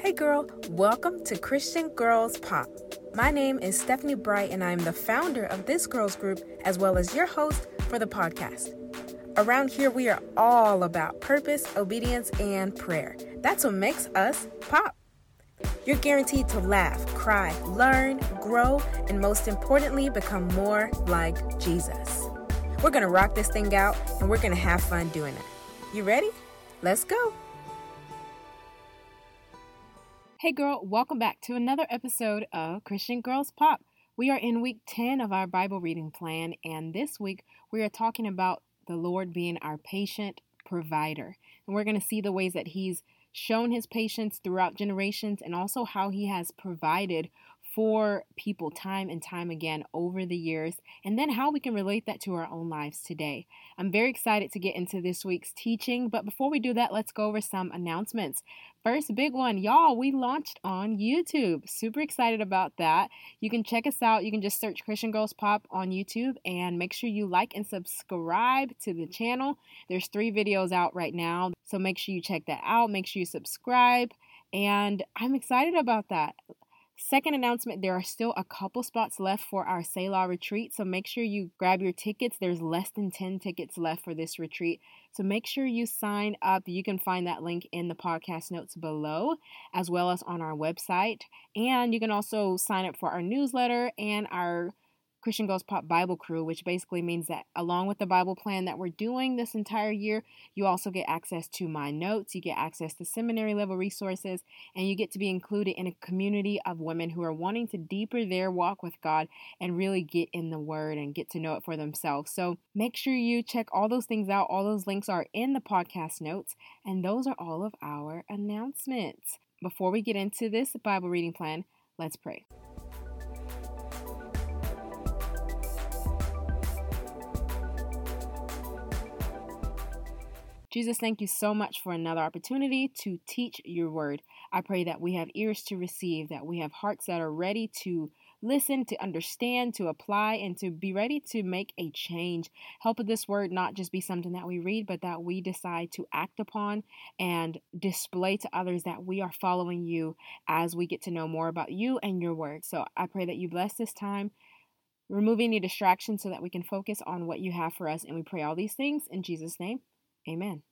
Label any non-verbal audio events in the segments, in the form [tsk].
Hey girl, welcome to Christian Girls Pop. My name is Stephanie Bright, and I'm the founder of this girls group as well as your host for the podcast. Around here, we are all about purpose, obedience, and prayer. That's what makes us pop. You're guaranteed to laugh, cry, learn, grow, and most importantly, become more like Jesus. We're gonna rock this thing out and we're gonna have fun doing it. You ready? Let's go. Hey, girl, welcome back to another episode of Christian Girls Pop. We are in week 10 of our Bible reading plan, and this week we are talking about the Lord being our patient provider. And we're going to see the ways that He's shown His patience throughout generations and also how He has provided for people time and time again over the years, and then how we can relate that to our own lives today. I'm very excited to get into this week's teaching, but before we do that, let's go over some announcements. First, big one, y'all, we launched on YouTube. Super excited about that. You can check us out. You can just search Christian Girls Pop on YouTube and make sure you like and subscribe to the channel. There's three videos out right now, so make sure you check that out. Make sure you subscribe. And I'm excited about that. Second announcement there are still a couple spots left for our Selah retreat, so make sure you grab your tickets. There's less than 10 tickets left for this retreat, so make sure you sign up. You can find that link in the podcast notes below, as well as on our website. And you can also sign up for our newsletter and our Christian Girls Pop Bible Crew, which basically means that along with the Bible plan that we're doing this entire year, you also get access to my notes, you get access to seminary level resources, and you get to be included in a community of women who are wanting to deeper their walk with God and really get in the Word and get to know it for themselves. So make sure you check all those things out. All those links are in the podcast notes, and those are all of our announcements. Before we get into this Bible reading plan, let's pray. Jesus, thank you so much for another opportunity to teach your word. I pray that we have ears to receive, that we have hearts that are ready to listen, to understand, to apply, and to be ready to make a change. Help this word not just be something that we read, but that we decide to act upon and display to others that we are following you as we get to know more about you and your word. So I pray that you bless this time. Remove any distractions so that we can focus on what you have for us. And we pray all these things in Jesus' name. Amen.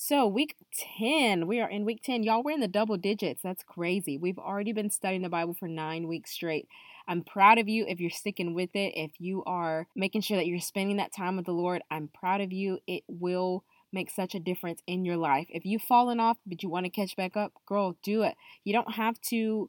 So, week 10, we are in week 10. Y'all, we're in the double digits. That's crazy. We've already been studying the Bible for nine weeks straight. I'm proud of you if you're sticking with it. If you are making sure that you're spending that time with the Lord, I'm proud of you. It will make such a difference in your life. If you've fallen off, but you want to catch back up, girl, do it. You don't have to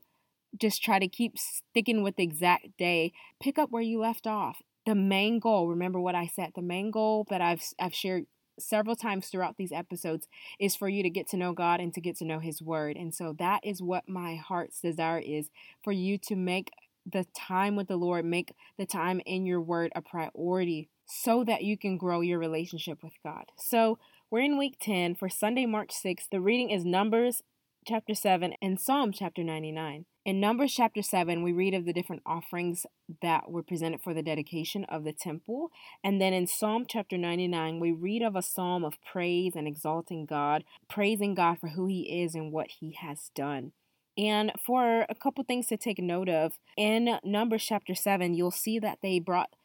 just try to keep sticking with the exact day. Pick up where you left off. The main goal, remember what I said, the main goal that I've I've shared several times throughout these episodes is for you to get to know God and to get to know His Word. And so that is what my heart's desire is for you to make the time with the Lord, make the time in your Word a priority so that you can grow your relationship with God. So we're in week 10 for Sunday, March 6th. The reading is Numbers chapter 7 and Psalm chapter 99. In Numbers chapter 7, we read of the different offerings that were presented for the dedication of the temple. And then in Psalm chapter 99, we read of a psalm of praise and exalting God, praising God for who He is and what He has done. And for a couple things to take note of, in Numbers chapter 7, you'll see that they brought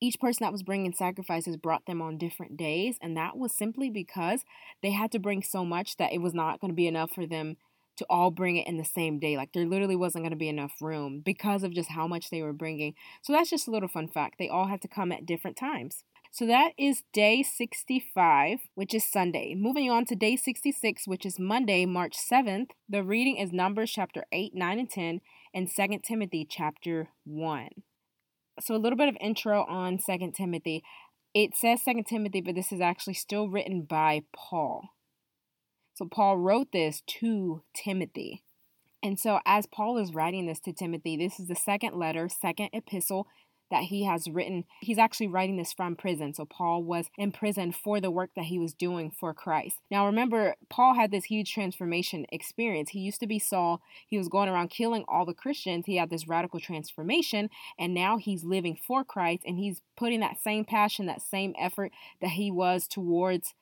each person that was bringing sacrifices brought them on different days. And that was simply because they had to bring so much that it was not going to be enough for them to all bring it in the same day. Like there literally wasn't going to be enough room because of just how much they were bringing. So that's just a little fun fact. They all had to come at different times. So that is day 65, which is Sunday. Moving on to day 66, which is Monday, March 7th. The reading is Numbers chapter 8, 9, and 10, and 2 Timothy chapter 1. So a little bit of intro on 2 Timothy. It says 2 Timothy, but this is actually still written by Paul. So Paul wrote this to Timothy. And so, as Paul is writing this to Timothy, this is the second letter, second epistle that he has written. He's actually writing this from prison. So, Paul was in prison for the work that he was doing for Christ. Now, remember, Paul had this huge transformation experience. He used to be Saul, he was going around killing all the Christians. He had this radical transformation, and now he's living for Christ and he's putting that same passion, that same effort that he was towards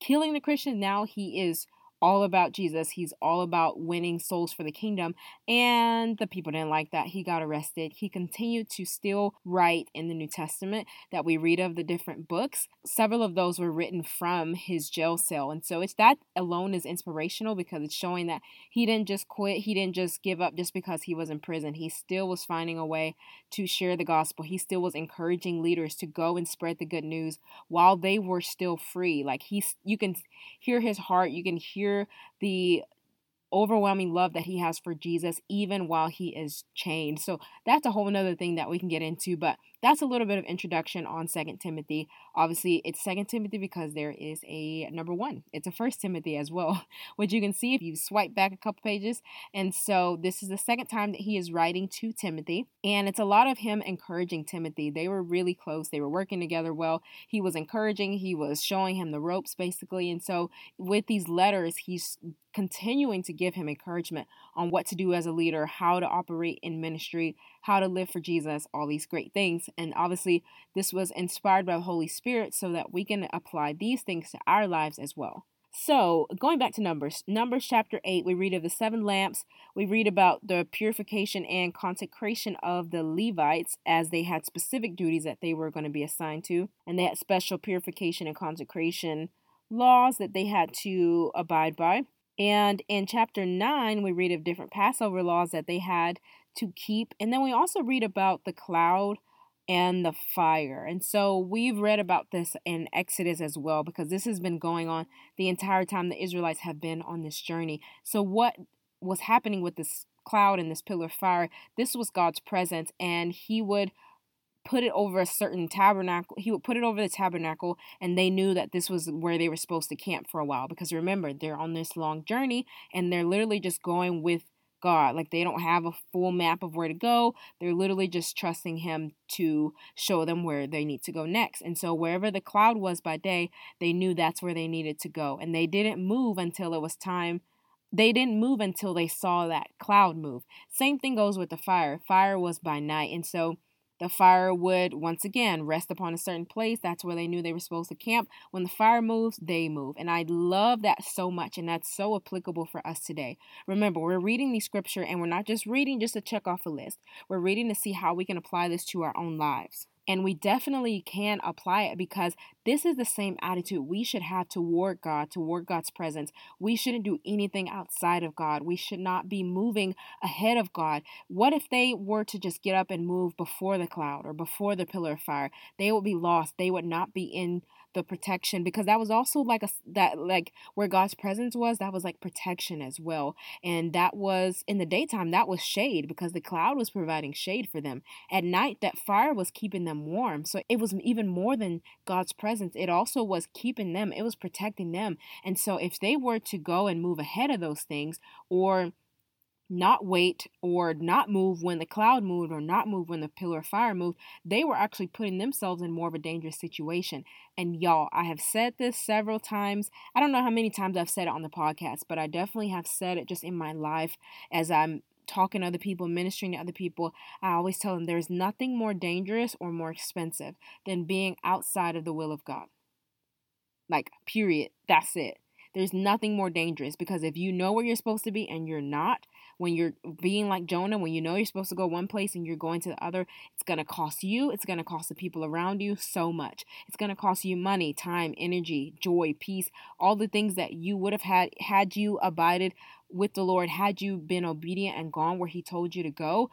killing the Christians. Now he is all about Jesus. He's all about winning souls for the kingdom. And the people didn't like that. He got arrested. He continued to still write in the New Testament that we read of the different books. Several of those were written from his jail cell. And so it's that alone is inspirational because it's showing that he didn't just quit. He didn't just give up just because he was in prison. He still was finding a way to share the gospel. He still was encouraging leaders to go and spread the good news while they were still free. Like he's you can hear his heart, you can hear the overwhelming love that he has for Jesus even while he is chained. So that's a whole nother thing that we can get into, but that's a little bit of introduction on Second Timothy. Obviously, it's Second Timothy because there is a number one. It's a First Timothy as well, [laughs] which you can see if you swipe back a couple pages. And so this is the second time that he is writing to Timothy, and it's a lot of him encouraging Timothy. They were really close. They were working together well. He was encouraging. He was showing him the ropes basically. And so with these letters, he's continuing to give him encouragement on what to do as a leader, how to operate in ministry, how to live for Jesus, all these great things. And obviously, this was inspired by the Holy Spirit so that we can apply these things to our lives as well. So, going back to Numbers, Numbers chapter 8, we read of the seven lamps. We read about the purification and consecration of the Levites as they had specific duties that they were going to be assigned to. And they had special purification and consecration laws that they had to abide by. And in chapter 9, we read of different Passover laws that they had to keep. And then we also read about the cloud and the fire. And so we've read about this in Exodus as well because this has been going on the entire time the Israelites have been on this journey. So, what was happening with this cloud and this pillar of fire? This was God's presence, and He would put it over a certain tabernacle. He would put it over the tabernacle, and they knew that this was where they were supposed to camp for a while. Because remember, they're on this long journey, and they're literally just going with God. Like they don't have a full map of where to go. They're literally just trusting Him to show them where they need to go next. And so, wherever the cloud was by day, they knew that's where they needed to go. And they didn't move until it was time. They didn't move until they saw that cloud move. Same thing goes with the fire. Fire was by night. And so, the fire would once again rest upon a certain place. That's where they knew they were supposed to camp. When the fire moves, they move. And I love that so much. And that's so applicable for us today. Remember, we're reading the scripture and we're not just reading just to check off a list, we're reading to see how we can apply this to our own lives. And we definitely can apply it because this is the same attitude we should have toward God, toward God's presence. We shouldn't do anything outside of God. We should not be moving ahead of God. What if they were to just get up and move before the cloud or before the pillar of fire? They would be lost. They would not be in the protection because that was also like a that like where God's presence was that was like protection as well. And that was in the daytime that was shade because the cloud was providing shade for them. At night that fire was keeping them warm. So it was even more than God's presence. It also was keeping them. It was protecting them. And so if they were to go and move ahead of those things or not wait or not move when the cloud moved or not move when the pillar of fire moved, they were actually putting themselves in more of a dangerous situation. And y'all, I have said this several times. I don't know how many times I've said it on the podcast, but I definitely have said it just in my life as I'm talking to other people, ministering to other people. I always tell them there's nothing more dangerous or more expensive than being outside of the will of God. Like, period. That's it. There's nothing more dangerous because if you know where you're supposed to be and you're not, when you're being like Jonah, when you know you're supposed to go one place and you're going to the other, it's going to cost you, it's going to cost the people around you so much. It's going to cost you money, time, energy, joy, peace, all the things that you would have had had you abided with the Lord, had you been obedient and gone where he told you to go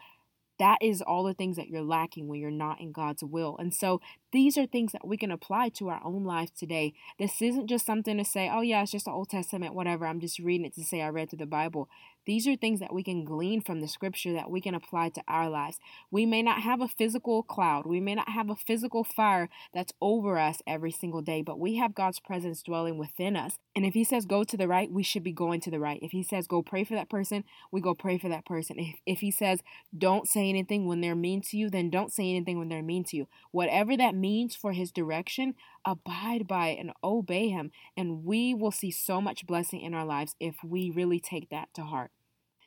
that is all the things that you're lacking when you're not in God's will. And so these are things that we can apply to our own life today. This isn't just something to say, oh, yeah, it's just the Old Testament, whatever. I'm just reading it to say I read through the Bible. These are things that we can glean from the scripture that we can apply to our lives. We may not have a physical cloud, we may not have a physical fire that's over us every single day, but we have God's presence dwelling within us. And if He says go to the right, we should be going to the right. If He says go pray for that person, we go pray for that person. If, if He says don't say anything when they're mean to you, then don't say anything when they're mean to you. Whatever that means for His direction, abide by and obey Him. And we will see so much blessing in our lives if we really take that to heart.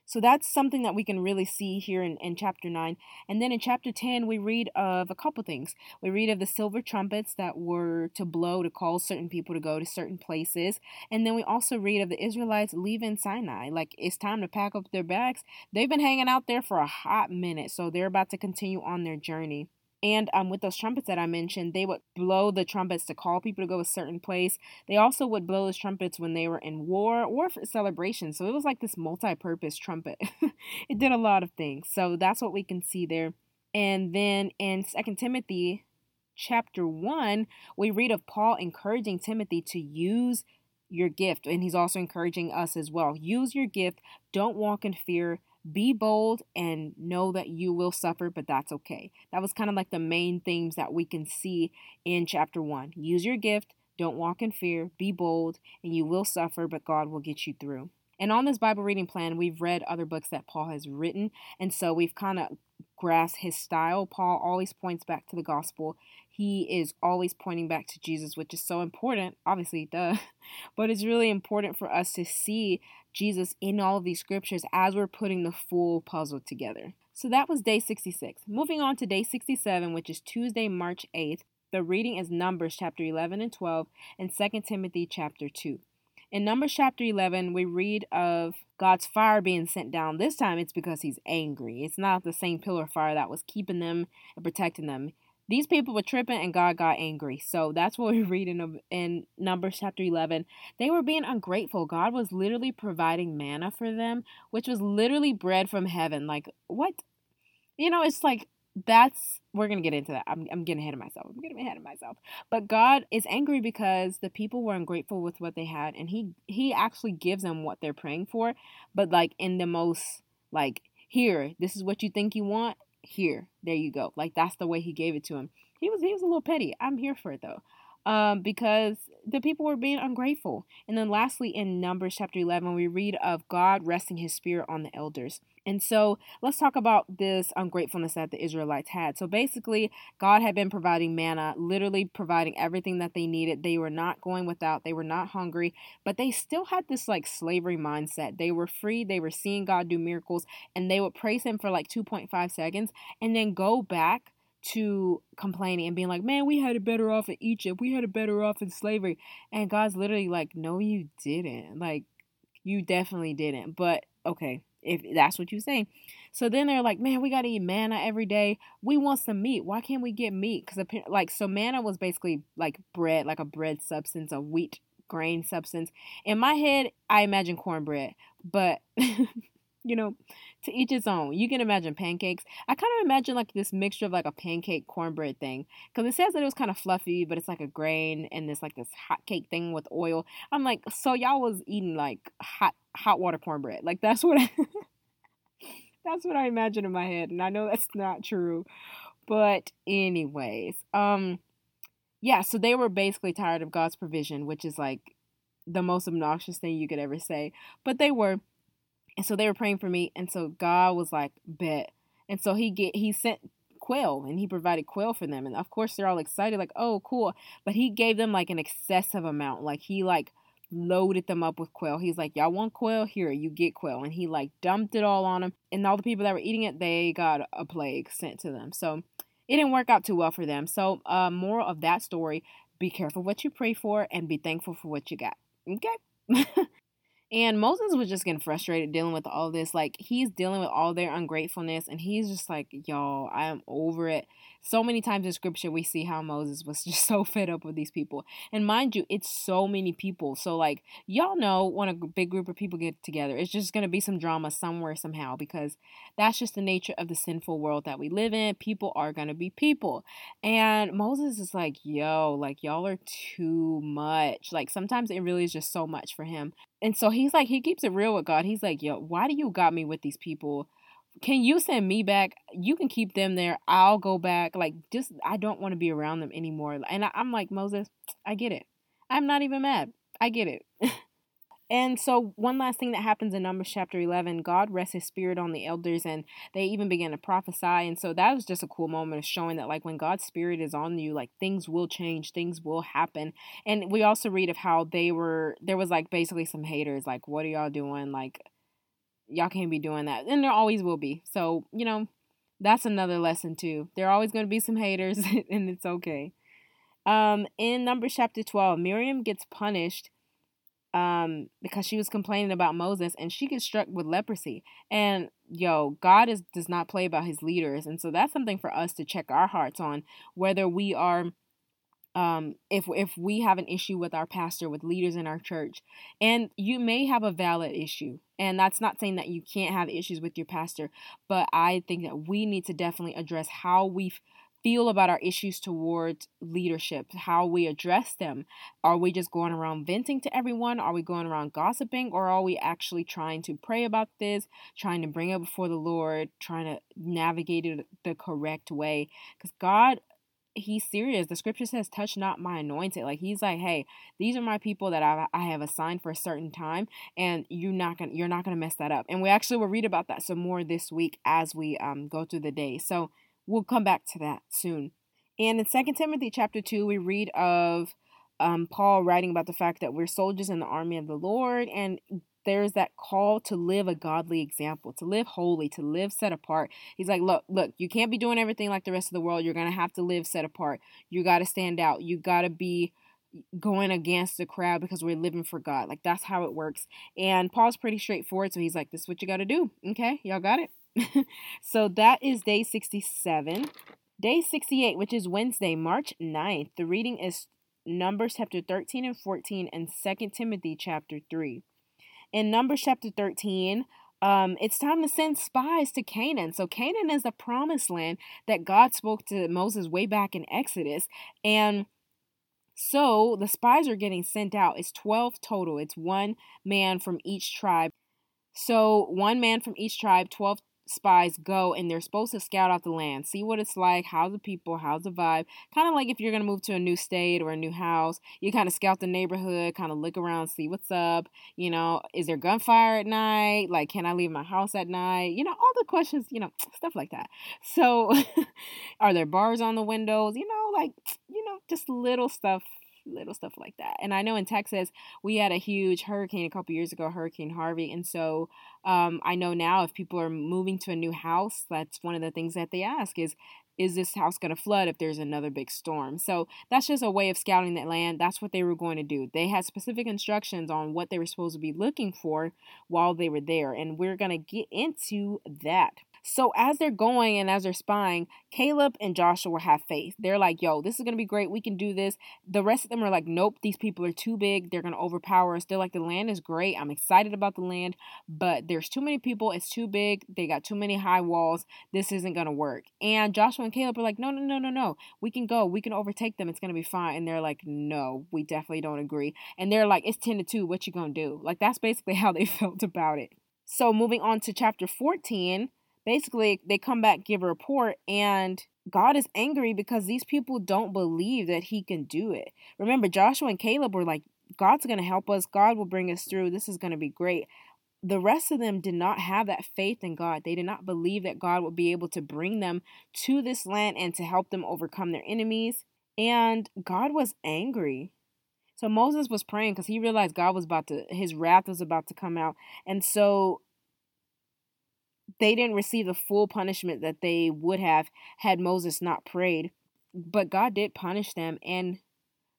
So that's something that we can really see here in, in chapter 9. And then in chapter 10, we read of a couple things. We read of the silver trumpets that were to blow to call certain people to go to certain places. And then we also read of the Israelites leaving Sinai. Like it's time to pack up their bags. They've been hanging out there for a hot minute. So they're about to continue on their journey. And um, with those trumpets that I mentioned, they would blow the trumpets to call people to go a certain place. They also would blow those trumpets when they were in war or for celebration. So it was like this multi purpose trumpet. [laughs] it did a lot of things. So that's what we can see there. And then in Second Timothy chapter 1, we read of Paul encouraging Timothy to use your gift. And he's also encouraging us as well. Use your gift. Don't walk in fear. Be bold and know that you will suffer, but that's okay. That was kind of like the main themes that we can see in chapter one. Use your gift, don't walk in fear, be bold, and you will suffer, but God will get you through. And on this Bible reading plan, we've read other books that Paul has written, and so we've kind of grasped his style. Paul always points back to the gospel. He is always pointing back to Jesus, which is so important, obviously, duh. [laughs] But it's really important for us to see Jesus in all of these scriptures as we're putting the full puzzle together. So that was day 66. Moving on to day 67, which is Tuesday, March 8th. The reading is Numbers chapter 11 and 12 and 2 Timothy chapter 2. In Numbers chapter 11, we read of God's fire being sent down. This time it's because he's angry. It's not the same pillar fire that was keeping them and protecting them. These people were tripping and God got angry. So that's what [laughs] we read in, in Numbers chapter 11. They were being ungrateful. God was literally providing manna for them, which was literally bread from heaven. Like, what? You know, it's like that's we're gonna get into that. I'm I'm getting ahead of myself. I'm getting ahead of myself. But God is angry because the people were ungrateful with what they had, and He He actually gives them what they're praying for, but like in the most like here, this is what you think you want, here there you go. Like that's the way he gave it to him. He was he was a little petty. I'm here for it though um, because the people were being ungrateful. And then, lastly, in Numbers chapter 11, we read of God resting his spirit on the elders. And so, let's talk about this ungratefulness that the Israelites had. So, basically, God had been providing manna, literally providing everything that they needed. They were not going without, they were not hungry, but they still had this like slavery mindset. They were free, they were seeing God do miracles, and they would praise Him for like 2.5 seconds and then go back to complaining and being like, man, we had it better off in Egypt. We had it better off in slavery. And God's literally like, no, you didn't. Like, you definitely didn't. But okay, if that's what you're saying. So then they're like, man, we got to eat manna every day. We want some meat. Why can't we get meat? Because, like, so manna was basically like bread, like a bread substance, a wheat grain substance. In my head, I imagine cornbread. But. [laughs] you know, to each its own. You can imagine pancakes. I kind of imagine like this mixture of like a pancake cornbread thing because it says that it was kind of fluffy, but it's like a grain and this like this hot cake thing with oil. I'm like, so y'all was eating like hot hot water cornbread. Like that's what I, [laughs] that's what I imagine in my head, and I know that's not true. But anyways, um, yeah. So they were basically tired of God's provision, which is like the most obnoxious thing you could ever say. But they were. And so they were praying for me. And so God was like, bet. And so he get he sent quail and he provided quail for them. And of course they're all excited, like, oh cool. But he gave them like an excessive amount. Like he like loaded them up with quail. He's like, Y'all want quail? Here, you get quail. And he like dumped it all on them. And all the people that were eating it, they got a plague sent to them. So it didn't work out too well for them. So uh moral of that story, be careful what you pray for and be thankful for what you got. Okay? [laughs] And Moses was just getting frustrated dealing with all this. Like, he's dealing with all their ungratefulness, and he's just like, y'all, I am over it. So many times in scripture, we see how Moses was [laughs] just so fed up with these people. And mind you, it's so many people. So, like, y'all know when a big group of people get together, it's just going to be some drama somewhere, somehow, because that's just the nature of the sinful world that we live in. People are going to be people. And Moses is like, yo, like, y'all are too much. Like, sometimes it really is just so much for him. And so he's like, he keeps it real with God. He's like, yo, why do you got me with these people? Can you send me back? You can keep them there. I'll go back. Like, just, I don't want to be around them anymore. And I, I'm like, Moses, I get it. I'm not even mad. I get it. [laughs] And so, one last thing that happens in Numbers chapter 11, God rests his spirit on the elders and they even begin to prophesy. And so, that was just a cool moment of showing that, like, when God's spirit is on you, like, things will change, things will happen. And we also read of how they were, there was like basically some haters, like, what are y'all doing? Like, y'all can't be doing that. And there always will be. So, you know, that's another lesson too. There are always going to be some haters, [laughs] and it's okay. Um, in Numbers chapter 12, Miriam gets punished um, because she was complaining about Moses and she gets struck with leprosy. And yo, God is does not play about his leaders. And so that's something for us to check our hearts on whether we are um, if if we have an issue with our pastor, with leaders in our church, and you may have a valid issue, and that's not saying that you can't have issues with your pastor, but I think that we need to definitely address how we feel about our issues towards leadership, how we address them. Are we just going around venting to everyone? Are we going around gossiping, or are we actually trying to pray about this, trying to bring it before the Lord, trying to navigate it the correct way? Because God he's serious. The scripture says, touch not my anointed. Like he's like, hey, these are my people that I, I have assigned for a certain time, and you're not gonna you're not gonna mess that up. And we actually will read about that some more this week as we um go through the day. So we'll come back to that soon. And in Second Timothy chapter two, we read of um, Paul writing about the fact that we're soldiers in the army of the Lord, and there's that call to live a godly example, to live holy, to live set apart. He's like, look, look, you can't be doing everything like the rest of the world. You're to have to live set apart. You got to stand out. You got to be going against the crowd because we're living for God. Like that's how it works. And Paul's pretty straightforward. So he's like, this is what you got to do. Okay. Y'all got it. [laughs] so that is day 67. Day 68, which is Wednesday, March 9th. The reading is Numbers chapter 13 and 14 and 2 Timothy chapter 3 in Numbers chapter 13, um, it's time to send spies to Canaan. So, Canaan is the promised land that God spoke to Moses way back in Exodus. And so the spies are getting sent out. It's 12 total, it's one man from each tribe. So, one man from each tribe, 12 spies go and they're supposed to scout out the land, see what it's like, how the people, how's the vibe. Kind of like if you're going to move to a new state or a new house, you kind of scout the neighborhood, kind of look around, see what's up. You know, is there gunfire at night? Like, can I leave my house at night? You know, all the questions, you know, [tsk] stuff like that. So, [laughs] are there bars on the windows? You know, like, [tsk] you know, just little stuff little stuff like that. And I know in Texas we had a huge hurricane a couple years ago, Hurricane Harvey, and so um, I know now if people are moving to a new house, that's one of the things that they ask is is this house going to flood if there's another big storm? So that's just a way of scouting that land. That's what they were going to do. They had specific instructions on what they were supposed to be looking for while they were there. And we're going to get into that. So as they're going and as they're spying, Caleb and Joshua have faith. They're like, yo, this is going to be great. We can do this. The rest of them are like, nope, these people are too big. They're going to overpower us. They're like, the land is great. I'm excited about the land, but there's too many people. It's too big. They got too many high walls. This isn't going to work. And Joshua and Caleb are like, no, no, no, no, no. We can go. We can overtake them. It's going to be fine. And they're like, no, we definitely don't agree. And they're like, it's 10 to 2. What you going to do? Like, that's basically [laughs] how they felt about it. So moving on to chapter 14, basically they come back give a report and God is angry because these people don't believe that he can do it. Remember Joshua and Caleb were like God's going to help us. God will bring us through. This is going to be great. The rest of them did not have that faith in God. They did not believe that God would be able to bring them to this land and to help them overcome their enemies. And God was angry. So Moses was praying because he realized God was about to, his wrath was about to come out. And so they didn't receive the full punishment that they would have had Moses not prayed. But God did punish them and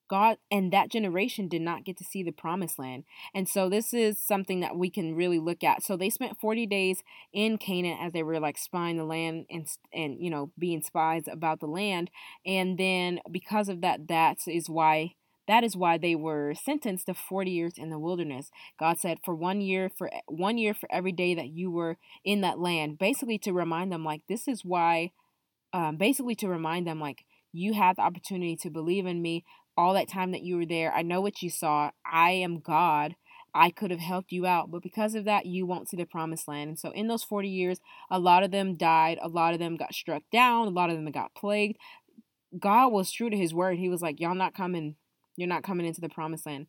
God and that generation did not get to see the promised land. And so this is something that we can really look at. So they spent 40 days in Canaan as they were like spying the land and and you know being spies about the land. And then because of that that is why that is why they were sentenced to 40 years in the wilderness. God said for one year for one year for every day that you were in that land, basically to remind them like this is why um, basically to remind them like you had the opportunity to believe in me all that time that you were there. I know what you saw. I am God. I could have helped you out, but because of that, you won't see the promised land. And so, in those 40 years, a lot of them died, a lot of them got struck down, a lot of them got plagued. God was true to his word. He was like, Y'all not coming you're not coming into the promised land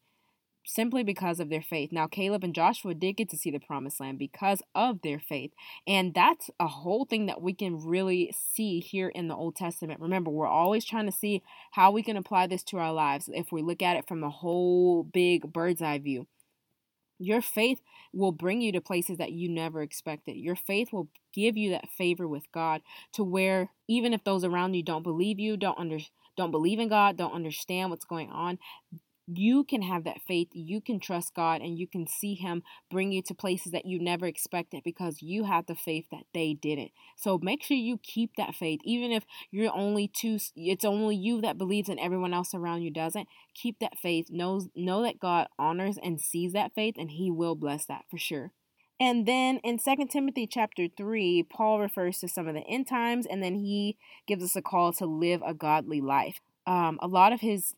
simply because of their faith. Now, Caleb and Joshua did get to see the promised land because of their faith. And that's a whole thing that we can really see here in the Old Testament. Remember, we're always trying to see how we can apply this to our lives if we look at it from the whole big bird's eye view. Your faith will bring you to places that you never expected. Your faith will give you that favor with God to where even if those around you don't believe you, don't under don't believe in God, don't understand what's going on, you can have that faith. You can trust God and you can see Him bring you to places that you never expected because you had the faith that they didn't. So make sure you keep that faith. Even if you're only two, it's only you that believes and everyone else around you doesn't. Keep that faith. Know, know that God honors and sees that faith and He will bless that for sure. And then in Second Timothy chapter 3, Paul refers to some of the end times and then he gives us a call to live a godly life. Um, a lot of his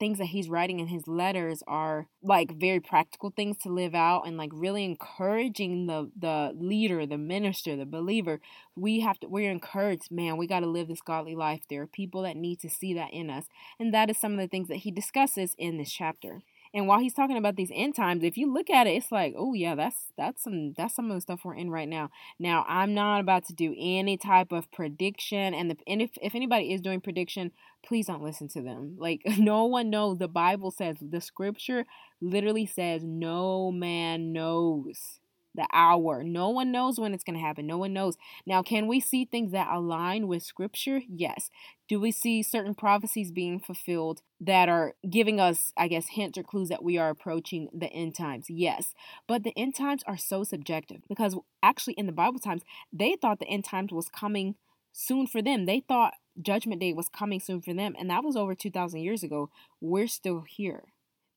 things that he's writing in his letters are like very practical things to live out and like really encouraging the the leader the minister the believer. We have to we're encouraged man we got to live this godly life. There are people that need to see that in us. And that is some of the things that he discusses in this chapter and while he's talking about these end times, if you look at it, it's like, oh yeah, that's that's some that's some of the stuff we're in right now. Now, I'm not about to do any type of prediction, and, the, and if if anybody is doing prediction, please don't listen to them. Like [laughs] no one knows. The Bible says the Scripture literally says no man knows the hour. No one knows when it's going to happen. No one knows. Now, can we see things that align with scripture? Yes. Do we see certain prophecies being fulfilled that are giving us, I guess, hints or clues that we are approaching the end times? Yes. But the end times are so subjective because actually, in the Bible times, they thought the end times was coming soon for them. They thought judgment day was coming soon for them. And that was over 2,000 years ago. We're still here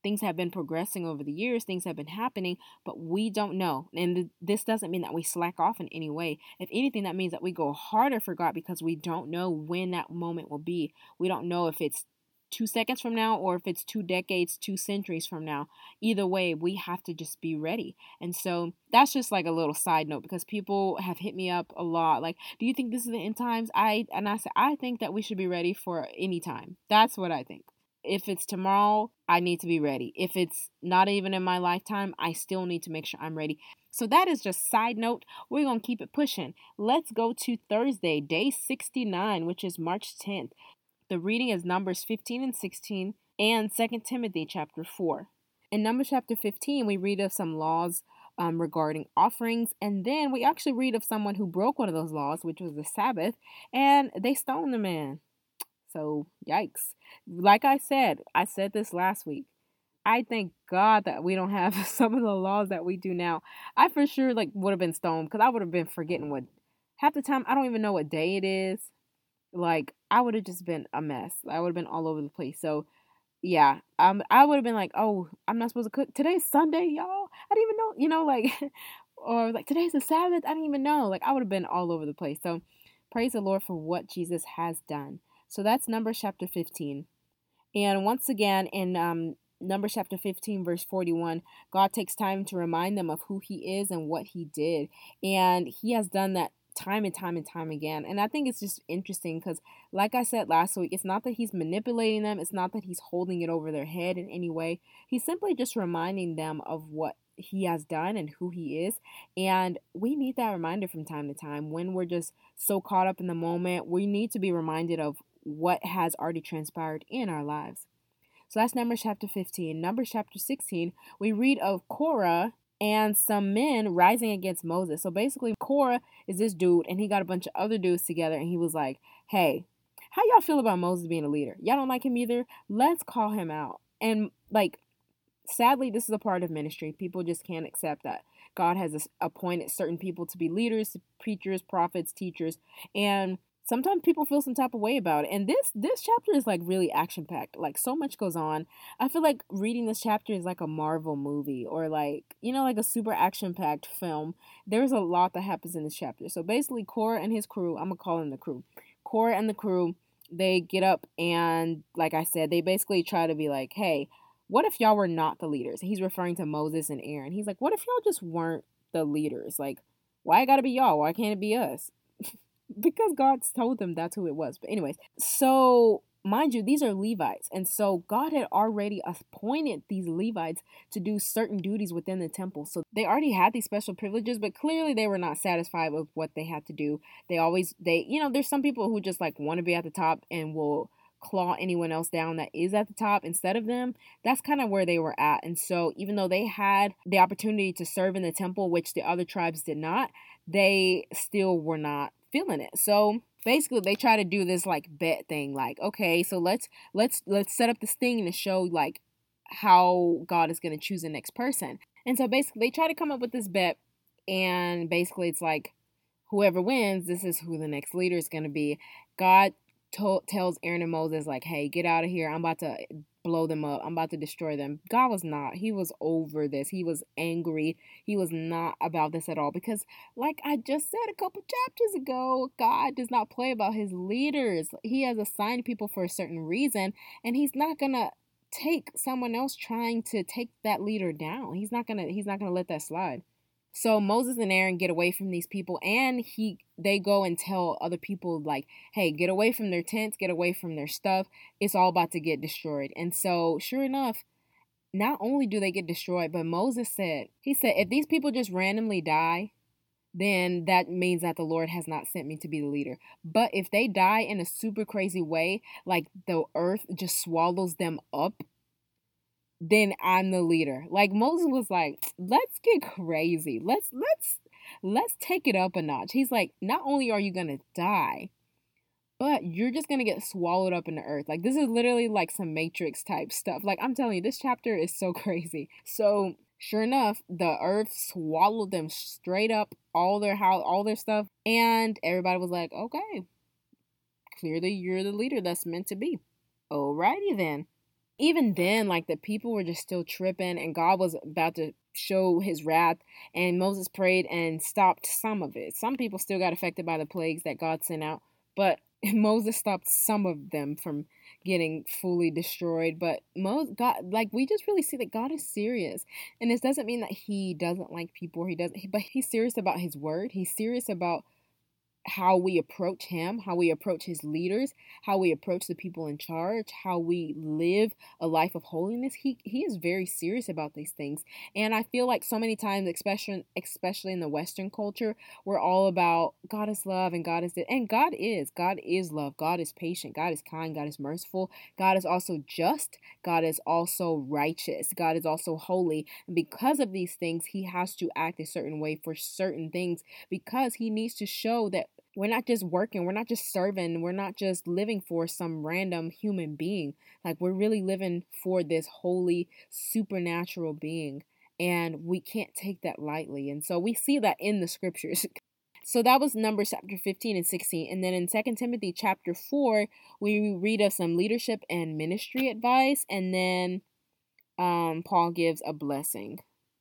things have been progressing over the years, things have been happening, but we don't know. And th- this doesn't mean that we slack off in any way. If anything, that means that we go harder for God because we don't know when that moment will be. We don't know if it's two seconds from now or if it's two decades, two centuries from now. Either way, we have to just be ready. And so that's just like a little side note because people have hit me up a lot. Like, do you think this is the end times? I and I said I think that we should be ready for any time. That's what I think if it's tomorrow, I need to be ready. If it's not even in my lifetime, I still need to make sure I'm ready. So that is just side note. We're going to keep it pushing. Let's go to Thursday, day 69, which is March 10th. The reading is Numbers 15 and 16 and 2 Timothy chapter 4. In Numbers chapter 15, we read of some laws um, regarding offerings, and then we actually read of someone who broke one of those laws, which was the Sabbath, and they stoned the man. So, yikes. Like I said, I said this last week. I thank God that we don't have [laughs] some of the laws that we do now. I for sure like would have been stoned because I would have been forgetting what half the time I don't even know what day it is. Like I would have just been a mess. I would have been all over the place. So yeah, um, I would have been like, oh, I'm not supposed to cook. Today's Sunday, y'all. I didn't even know, you know, like, [laughs] or like today's the Sabbath. I didn't even know. Like I would have been all over the place. So praise the Lord for what Jesus has done. So that's Numbers chapter 15. And once again, in um, Numbers chapter 15, verse 41, God takes time to remind them of who He is and what He did. And He has done that time and time and time again. And I think it's just interesting because, like I said last week, it's not that He's manipulating them, it's not that He's holding it over their head in any way. He's simply just reminding them of what he has done and who he is. And we need that reminder from time to time when we're just so caught up in the moment. We need to be reminded of what has already transpired in our lives. So that's Numbers chapter 15. Numbers chapter 16, we read of Korah and some men rising against Moses. So basically, Korah is this dude, and he got a bunch of other dudes together, and he was like, Hey, how y'all feel about Moses being a leader? Y'all don't like him either? Let's call him out. And like, sadly, this is a part of ministry. People just can't accept that. God has appointed certain people to be leaders, preachers, prophets, teachers, and sometimes people feel some type of way about it. And this this chapter is like really action packed like so much goes on. I feel like reading this chapter is like a marvel movie or like you know like a super action packed film. There's a lot that happens in this chapter. So basically Korah and his crew i'm gonna call him the crew. Korah and the crew they get up and like i said they basically try to be like hey what if y'all were not the leaders? He's referring to moses and aaron. He's like what if y'all just weren't the leaders? Like why it gotta be y'all? Why can't it be us because God's told them that's who it was. But anyways, so mind you, these are Levites. And so God had already appointed these Levites to do certain duties within the temple. So they already had these special privileges, but clearly they were not satisfied with what they had to do. They always, they, you know, there's some people who just like want to be at the top and will claw anyone else down that is at the top instead of them. That's kind of where they were at. And so, even though they had the opportunity to serve in the temple, which the other tribes did not, they still were not feeling it. So, basically they try to do this like bet thing like okay so let's let's let's set up this thing to show like how god is going to choose the next person and so basically they try to come up with this bet and basically it's like whoever wins this is who the next leader is going to be god to- tells Aaron and Moses like, "Hey, get out of here! I'm about to blow them up. I'm about to destroy them." God was not. He was over this. He was angry. He was not about this at all because, like I just said a couple chapters ago, God does not play about His leaders. He has assigned people for a certain reason, and He's not gonna take someone else trying to take that leader down. He's not gonna. He's not gonna let that slide. So Moses and Aaron get away from these people and he they go and tell other people like, "Hey, get away from their tents, get away from their stuff. It's all about to get destroyed." And so, sure enough, not only do they get destroyed, but Moses said, he said, "If these people just randomly die, then that means that the Lord has not sent me to be the leader. But if they die in a super crazy way, like the earth just swallows them up then I'm the leader. Like Moses was like, let's get crazy. Let's let's let's take it up a notch. He's like, not only are you gonna die, but you're just gonna get swallowed up in the earth. Like this is literally like some Matrix type stuff. Like I'm telling you, this chapter is so [laughs] crazy. So sure enough, the earth swallowed them straight up, all their house, all their stuff, and everybody was like, okay, clearly you're the leader that's meant to be. Alrighty then even then, like the people were just still tripping, and God was about to show his wrath. And Moses prayed and stopped some of it. Some people still got affected by the plagues that God sent out, but [laughs] Moses stopped some of them from getting fully destroyed. But Moses, God, like we just really see that God is serious, and this doesn't mean that He doesn't like people. He doesn't, but He's serious about His word. He's serious about how we approach him, how we approach his leaders, how we approach the people in charge, how we live a life of holiness. He he is very serious about these things. And I feel like so many times, especially especially in the Western culture, we're all about God is love and God is. And God is. God is love. God is patient. God is kind. God is merciful. God is also just. God is also righteous. God is also holy. And because of these things, he has to act a certain way for certain things because he needs to show that we're not just working, we're not just serving, we're not just living for some random human being. Like we're really living for this holy supernatural being and we can't take that lightly. And so we see that in the scriptures. [laughs] So that was Numbers chapter 15 and 16. And then in Second Timothy chapter 4, we read of some leadership and ministry advice and then um Paul gives a blessing.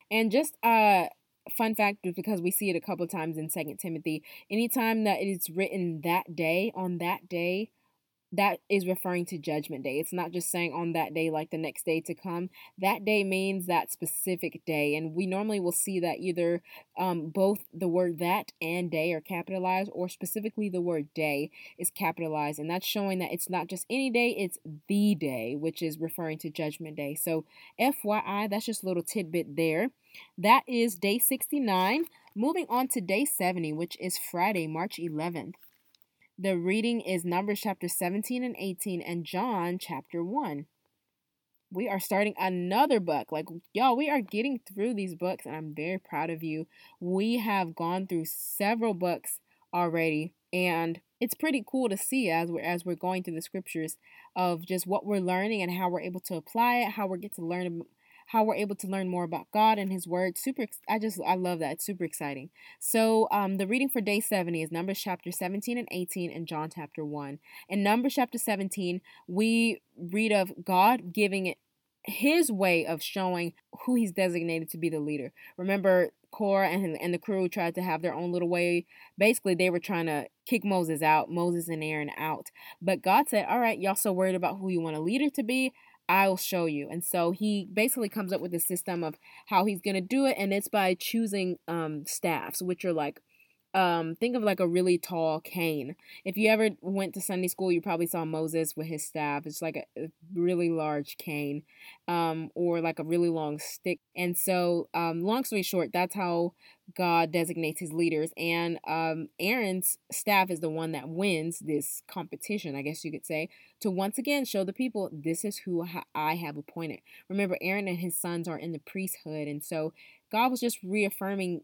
And just uh fun fact because we see it a couple times in second timothy. Anytime that it is written that day on that day that is referring to judgment day it's not just saying on that day like the next day to come that day means that specific day and we normally will see that either um, both the word that and day are capitalized or specifically the word day is capitalized and that's showing that it's not just any day it's the day which is referring to judgment day so fyi that's just a little tidbit there that is day 69. Moving on to day 70, which is Friday, March 11th. The reading is Numbers chapter 17 and 18 and John chapter 1. We are starting another book. Like, y'all, we are getting through these books, and I'm very proud of you. We have gone through several books already, and it's pretty cool to see as we're as we're going through the scriptures of just what we're learning and how we're able to apply it, how we get to learn how we're able to learn more about God and His Word. Super, I just, I love that. It's super exciting. So, um, the reading for day 70 is Numbers chapter 17 and 18 and John chapter 1. In Numbers chapter 17, we read of God giving it his way of showing who he's designated to be the leader. Remember, Korah and, and the crew tried to have their own little way. Basically, they were trying to kick Moses out, Moses and Aaron out. But God said, All right, y'all so worried about who you want a leader to be. I'll show you. And so he basically comes up with a system of how he's going to do it. And it's by choosing um, staffs, which are like um think of like a really tall cane. If you ever went to sunday school you probably saw moses with his staff. It's like a, a really large cane um or like a really long stick. And so um long story short that's how god designates his leaders. And um aaron's staff is the one that wins this competition i guess you could say to once again show the people this is who i have appointed. Remember aaron and his sons are in the priesthood. And so god was just reaffirming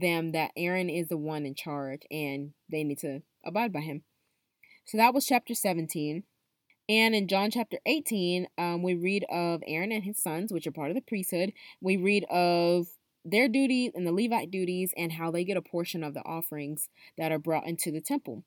them that Aaron is the one in charge and they need to abide by him. So that was chapter 17. And in John chapter 18, um, we read of Aaron and his sons, which are part of the priesthood. We read of their duties and the Levite duties and how they get a portion of the offerings that are brought into the temple.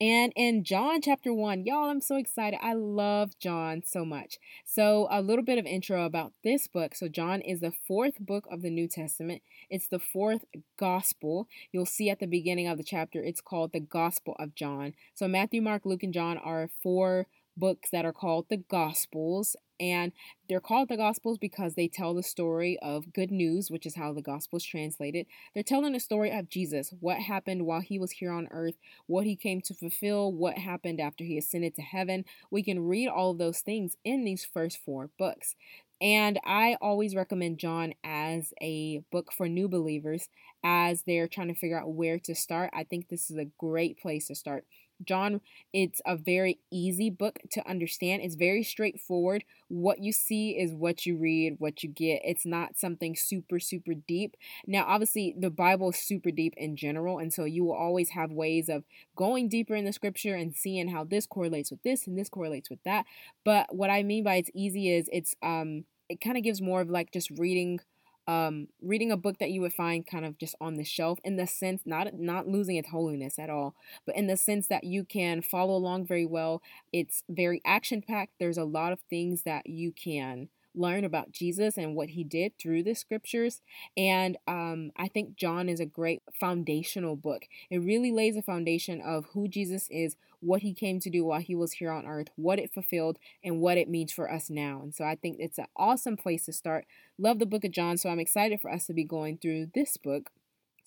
And in John chapter 1, y'all, I'm so excited. I love John so much. So, a little bit of intro about this book. So, John is the fourth book of the New Testament, it's the fourth gospel. You'll see at the beginning of the chapter, it's called the Gospel of John. So, Matthew, Mark, Luke, and John are four books that are called the Gospels. And they're called the Gospels because they tell the story of good news, which is how the Gospels translated. They're telling the story of Jesus, what happened while he was here on earth, what he came to fulfill, what happened after he ascended to heaven. We can read all of those things in these first four books. And I always recommend John as a book for new believers as they're trying to figure out where to start. I think this is a great place to start. John, it's a very easy book to understand. It's very straightforward. What you see is what you read, what you get. It's not something super, super deep. Now, obviously, the Bible is super deep in general, and so you will always have ways of going deeper in the scripture and seeing how this correlates with this and this correlates with that. But what I mean by it's easy is it's um it kind of gives more of like just reading um, reading a book that you would find kind of just on the shelf in the sense not not losing its holiness at all but in the sense that you can follow along very well. It's very action packed there's a lot of things that you can learn about Jesus and what he did through the scriptures. And um, I think John is a great foundational book. It really lays a foundation of who Jesus is, what he came to do while he was here on earth, what it fulfilled, and what it means for us now. And so I think it's an awesome place to start. Love the book of John, so I'm excited for us to be going through this book.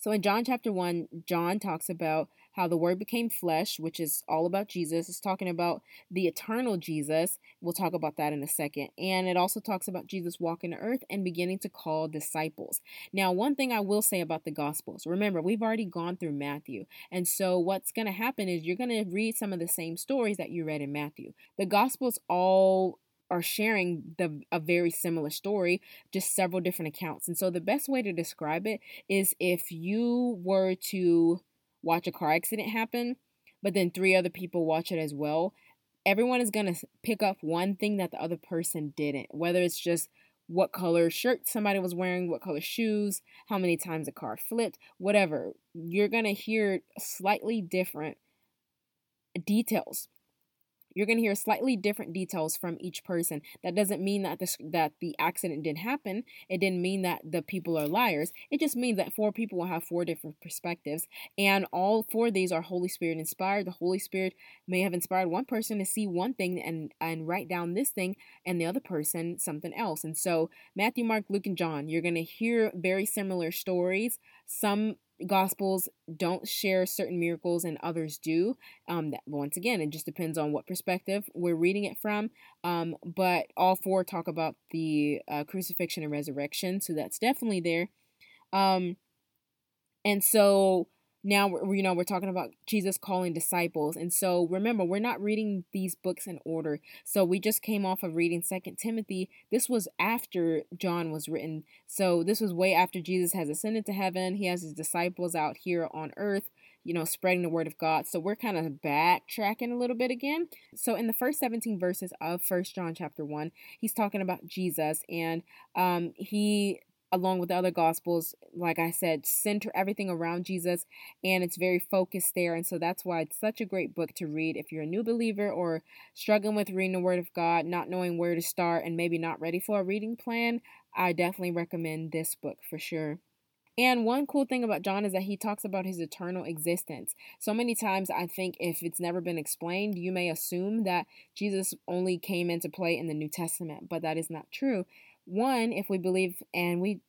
So in John chapter 1, John talks about how the word became flesh, which is all about Jesus. It's talking about the eternal Jesus. We'll talk about that in a second. And it also talks about Jesus walking the earth and beginning to call disciples. Now, one thing I will say about the Gospels remember, we've already gone through Matthew. And so, what's going to happen is you're going to read some of the same stories that you read in Matthew. The Gospels all are sharing the a very similar story, just several different accounts. And so the best way to describe it is if you were to watch a car accident happen, but then three other people watch it as well, everyone is going to pick up one thing that the other person didn't, whether it's just what color shirt somebody was wearing, what color shoes, how many times a car flipped, whatever. You're going to hear slightly different details you're going to hear slightly different details from each person. That doesn't mean that this that the accident didn't happen. It didn't mean that the people are liars. It just means that four people will have four different perspectives, and all four of these are Holy Spirit inspired. The Holy Spirit may have inspired one person to see one thing and and write down this thing, and the other person something else. And so Matthew, Mark, Luke, and John, you're going to hear very similar stories. Some gospels don't share certain miracles and others do um that once again it just depends on what perspective we're reading it from um but all four talk about the uh, crucifixion and resurrection so that's definitely there. Um and so now you know we're talking about jesus calling disciples. And so remember we're not reading these books in order. So we just came off of reading second timothy. This was after john was written. So this was way after jesus has ascended to heaven. He has his disciples out here on earth you know spreading the word of god. So we're kind of backtracking a little bit again. So in the first 17 verses of first john chapter 1 he's talking about jesus. And um he along with the other gospels like i said center everything around jesus and it's very focused there and so that's why it's such a great book to read if you're a new believer or struggling with reading the word of god not knowing where to start and maybe not ready for a reading plan i definitely recommend this book for sure and one cool thing about John is that he talks about his eternal existence. So many times, I think if it's never been explained, you may assume that Jesus only came into play in the New Testament, but that is not true one, if we believe and we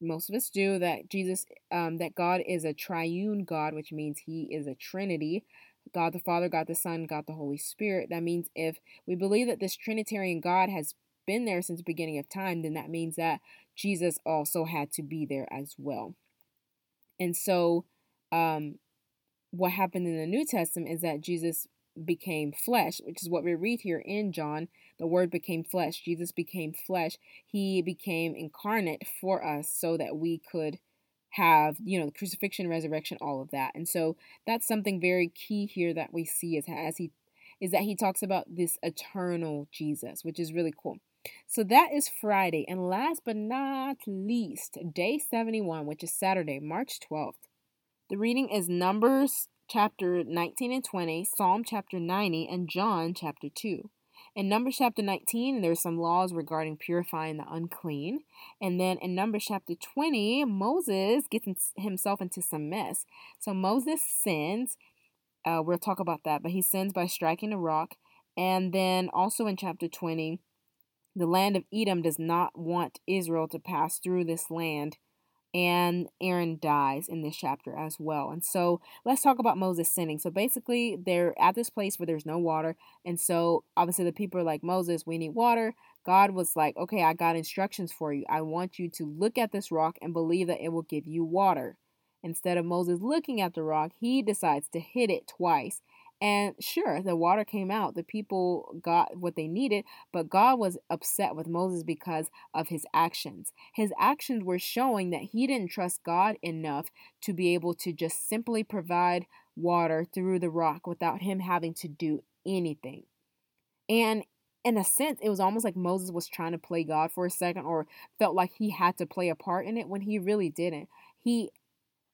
most of us do that Jesus, um, that God is a triune God, which means He is a Trinity. God the Father, God the Son, God the Holy Spirit. That means if we believe that this Trinitarian God has been there since the beginning of time, then that means that Jesus also had to be there as well. And so, um, what happened in the New Testament is that Jesus became flesh, which is what we read here in John. The Word became flesh. Jesus became flesh. He became incarnate for us so that we could have, you know, the crucifixion, resurrection, all of that. And so that's something very key here that we see as, as he is that he talks about this eternal Jesus, which is really cool. So that is Friday. And last but not least, day 71, which is Saturday, March 12th. The reading is Numbers chapter 19 and 20, Psalm chapter 90, and John chapter 2. In Numbers chapter 19, there's some laws regarding purifying the unclean. And then in Numbers chapter 20, Moses gets himself into some mess. So Moses sins. Uh, we'll talk about that, but he sins by striking a rock. And then also in chapter 20, the land of Edom does not want Israel to pass through this land and Aaron dies in this chapter as well. And so let's talk about Moses sinning. So basically, they're at this place where there's no water. And so obviously, the people are like, Moses, we need water. God was like, okay, I got instructions for you. I want you to look at this rock and believe that it will give you water. Instead of Moses looking at the rock, he decides to hit it twice. And sure, the water came out. The people got what they needed, but God was upset with Moses because of his actions. His actions were showing that he didn't trust God enough to be able to just simply provide water through the rock without him having to do anything. And in a sense, it was almost like Moses was trying to play God for a second or felt like he had to play a part in it when he really didn't. He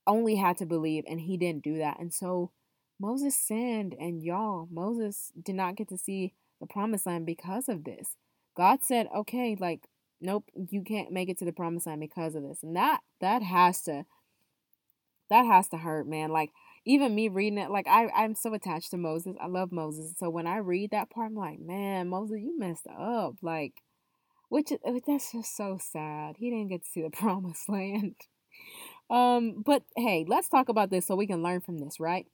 only had to believe, and he didn't do that. And so, Moses sinned, and y'all, Moses did not get to see the promised land because of this. God said, okay, like, nope, you can't make it to the promised land because of this. And that that has to that has to hurt, man. Like even me reading it, like I, I'm so attached to Moses. I love Moses. So when I read that part, I'm like, man, Moses, you messed up. Like, which that's just so sad. He didn't get to see the [laughs] promised land. Um, but hey, let's talk about this so we can learn from this, right?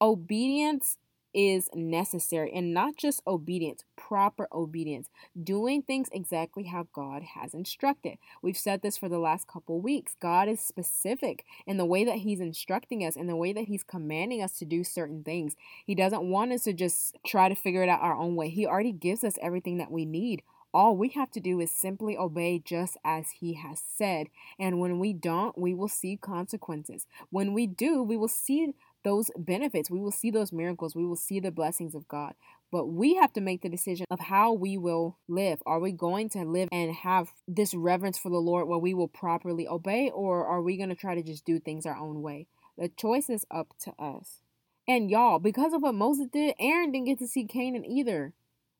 Obedience is necessary and not just obedience, proper obedience, doing things exactly how God has instructed. We've said this for the last couple weeks. God is specific in the way that He's instructing us, in the way that He's commanding us to do certain things. He doesn't want us to just try to figure it out our own way. He already gives us everything that we need. All we have to do is simply obey just as He has said. And when we don't, we will see consequences. When we do, we will see those benefits. We will see those miracles. We will see the blessings of God. But we have to make the decision of how we will live. Are we going to live and have this reverence for the Lord where we will properly obey, or are we going to try to just do things our own way? The choice is up to us. And y'all, because of what Moses did, Aaron didn't get to see Canaan either.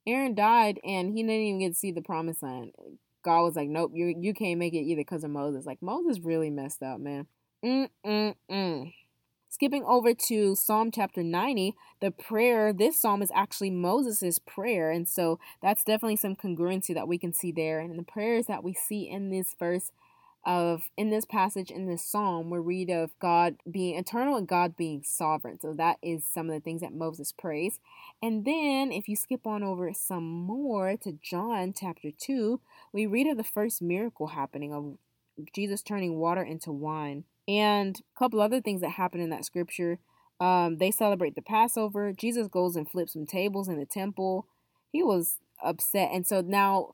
Aaron died and he didn't even get to see the promised land. God was like, nope, you you can't make it either because of Moses. Like Moses really messed up, man. Mm mm mm. Skipping over to Psalm chapter 90, the prayer, this psalm is actually Moses' prayer. And so that's definitely some congruency that we can see there. And the prayers that we see in this verse of in this passage in this psalm we read of God being eternal and God being sovereign. So that is some of the things that Moses prays. And then if you skip on over some more to John chapter 2, we read of the first miracle happening of Jesus turning water into wine. And a couple other things that happen in that scripture. Um, they celebrate the Passover. Jesus goes and flips some tables in the temple. He was upset. And so now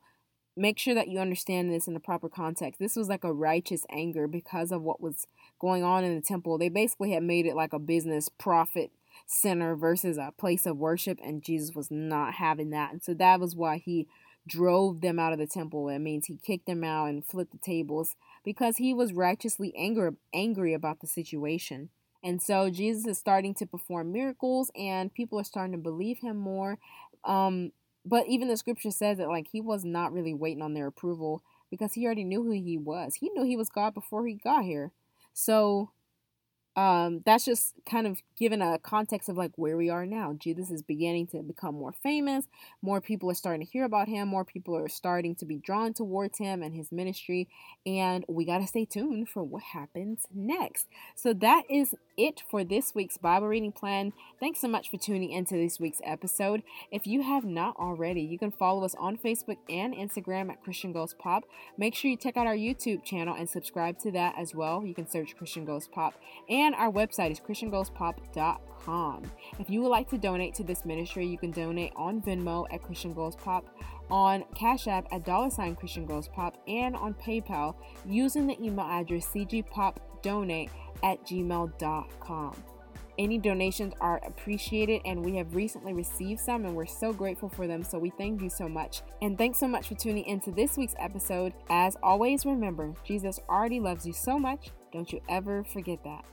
make sure that you understand this in the proper context. This was like a righteous anger because of what was going on in the temple. They basically had made it like a business profit center versus a place of worship, and Jesus was not having that. And so that was why he drove them out of the temple. It means he kicked them out and flipped the tables because he was righteously angry, angry about the situation. And so Jesus is starting to perform miracles and people are starting to believe him more. Um, but even the scripture says that like he was not really waiting on their approval because he already knew who he was. He knew he was God before he got here. So um, that's just kind of given a context of like where we are now. Jesus is beginning to become more famous. More people are starting to hear about him. More people are starting to be drawn towards him and his ministry. And we got to stay tuned for what happens next. So that is it for this week's Bible reading plan. Thanks so much for tuning into this week's episode. If you have not already, you can follow us on Facebook and Instagram at Christian Goals Pop. Make sure you check out our YouTube channel and subscribe to that as well. You can search Christian Goals Pop. And our website is ChristianGoalsPop.com. If you would like to donate to this ministry, you can donate on Venmo at Christian Goals Pop on Cash App at dollar sign Christian Goals Pop and on PayPal using the email address cgpopdonate at gmail.com. Any donations are appreciated, and we have recently received some, and we're so grateful for them. So, we thank you so much. And thanks so much for tuning into this week's episode. As always, remember, Jesus already loves you so much. Don't you ever forget that.